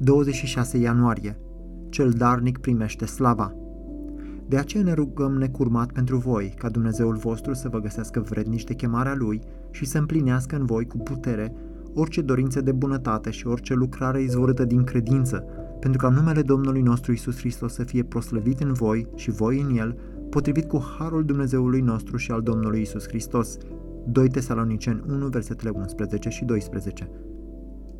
26 ianuarie. Cel darnic primește slava. De aceea ne rugăm necurmat pentru voi, ca Dumnezeul vostru să vă găsească vrednici de chemarea Lui și să împlinească în voi cu putere orice dorință de bunătate și orice lucrare izvorâtă din credință, pentru ca numele Domnului nostru Isus Hristos să fie proslăvit în voi și voi în El, potrivit cu harul Dumnezeului nostru și al Domnului Isus Hristos. 2 Tesaloniceni 1, versetele 11 și 12.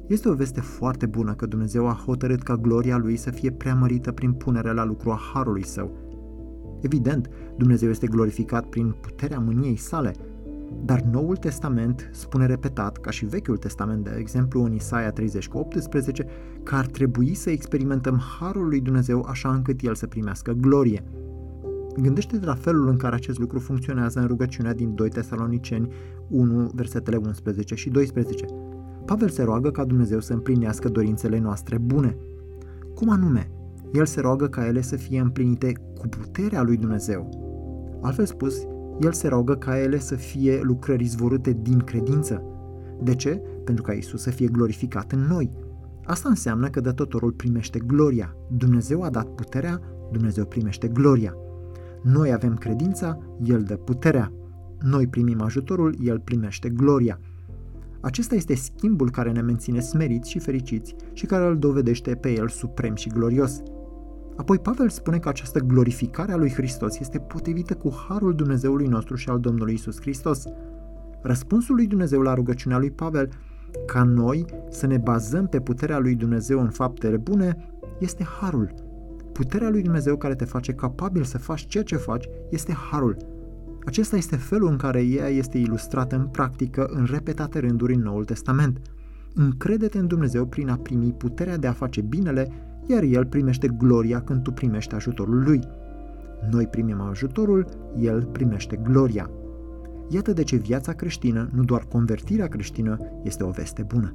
Este o veste foarte bună că Dumnezeu a hotărât ca gloria Lui să fie preamărită prin punerea la lucru a Harului Său. Evident, Dumnezeu este glorificat prin puterea mâniei sale, dar Noul Testament spune repetat, ca și Vechiul Testament, de exemplu în Isaia 30 cu 18, că ar trebui să experimentăm Harul lui Dumnezeu așa încât El să primească glorie. Gândește-te la felul în care acest lucru funcționează în rugăciunea din 2 Tesaloniceni 1, versetele 11 și 12. Pavel se roagă ca Dumnezeu să împlinească dorințele noastre bune. Cum anume? El se roagă ca ele să fie împlinite cu puterea lui Dumnezeu. Altfel spus, el se roagă ca ele să fie lucrări izvorâte din credință. De ce? Pentru ca Isus să fie glorificat în noi. Asta înseamnă că dătătorul primește gloria. Dumnezeu a dat puterea, Dumnezeu primește gloria. Noi avem credința, El dă puterea. Noi primim ajutorul, El primește gloria. Acesta este schimbul care ne menține smeriți și fericiți și care îl dovedește pe El suprem și glorios. Apoi Pavel spune că această glorificare a lui Hristos este potrivită cu harul Dumnezeului nostru și al Domnului Isus Hristos. Răspunsul lui Dumnezeu la rugăciunea lui Pavel ca noi să ne bazăm pe puterea lui Dumnezeu în faptele bune este harul. Puterea lui Dumnezeu care te face capabil să faci ceea ce faci este harul. Acesta este felul în care ea este ilustrată în practică în repetate rânduri în Noul Testament. Încrede-te în Dumnezeu prin a primi puterea de a face binele, iar El primește gloria când tu primești ajutorul Lui. Noi primim ajutorul, El primește gloria. Iată de ce viața creștină, nu doar convertirea creștină, este o veste bună.